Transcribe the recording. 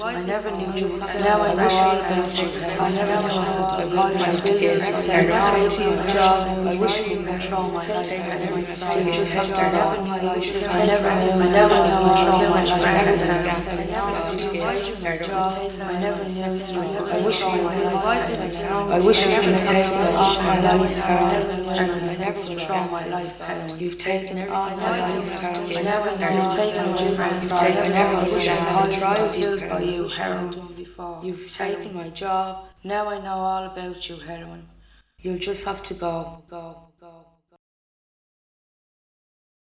I never knew you. Now I know all about you. I never knew how to apply my ability to serenity and. I wish you control my life. I never knew how to do something. I never knew how to I never knew. I never knew control my life. I never knew how to do something. I never knew. I wish you. I wish you could take my I know you so. and Everything extra from my life out. You've taken everything I life out. You've taken my everything. You've taken everything I had tried by you, heroin. You've taken my job. Now I know all about you, heroin. You'll just have to go, go.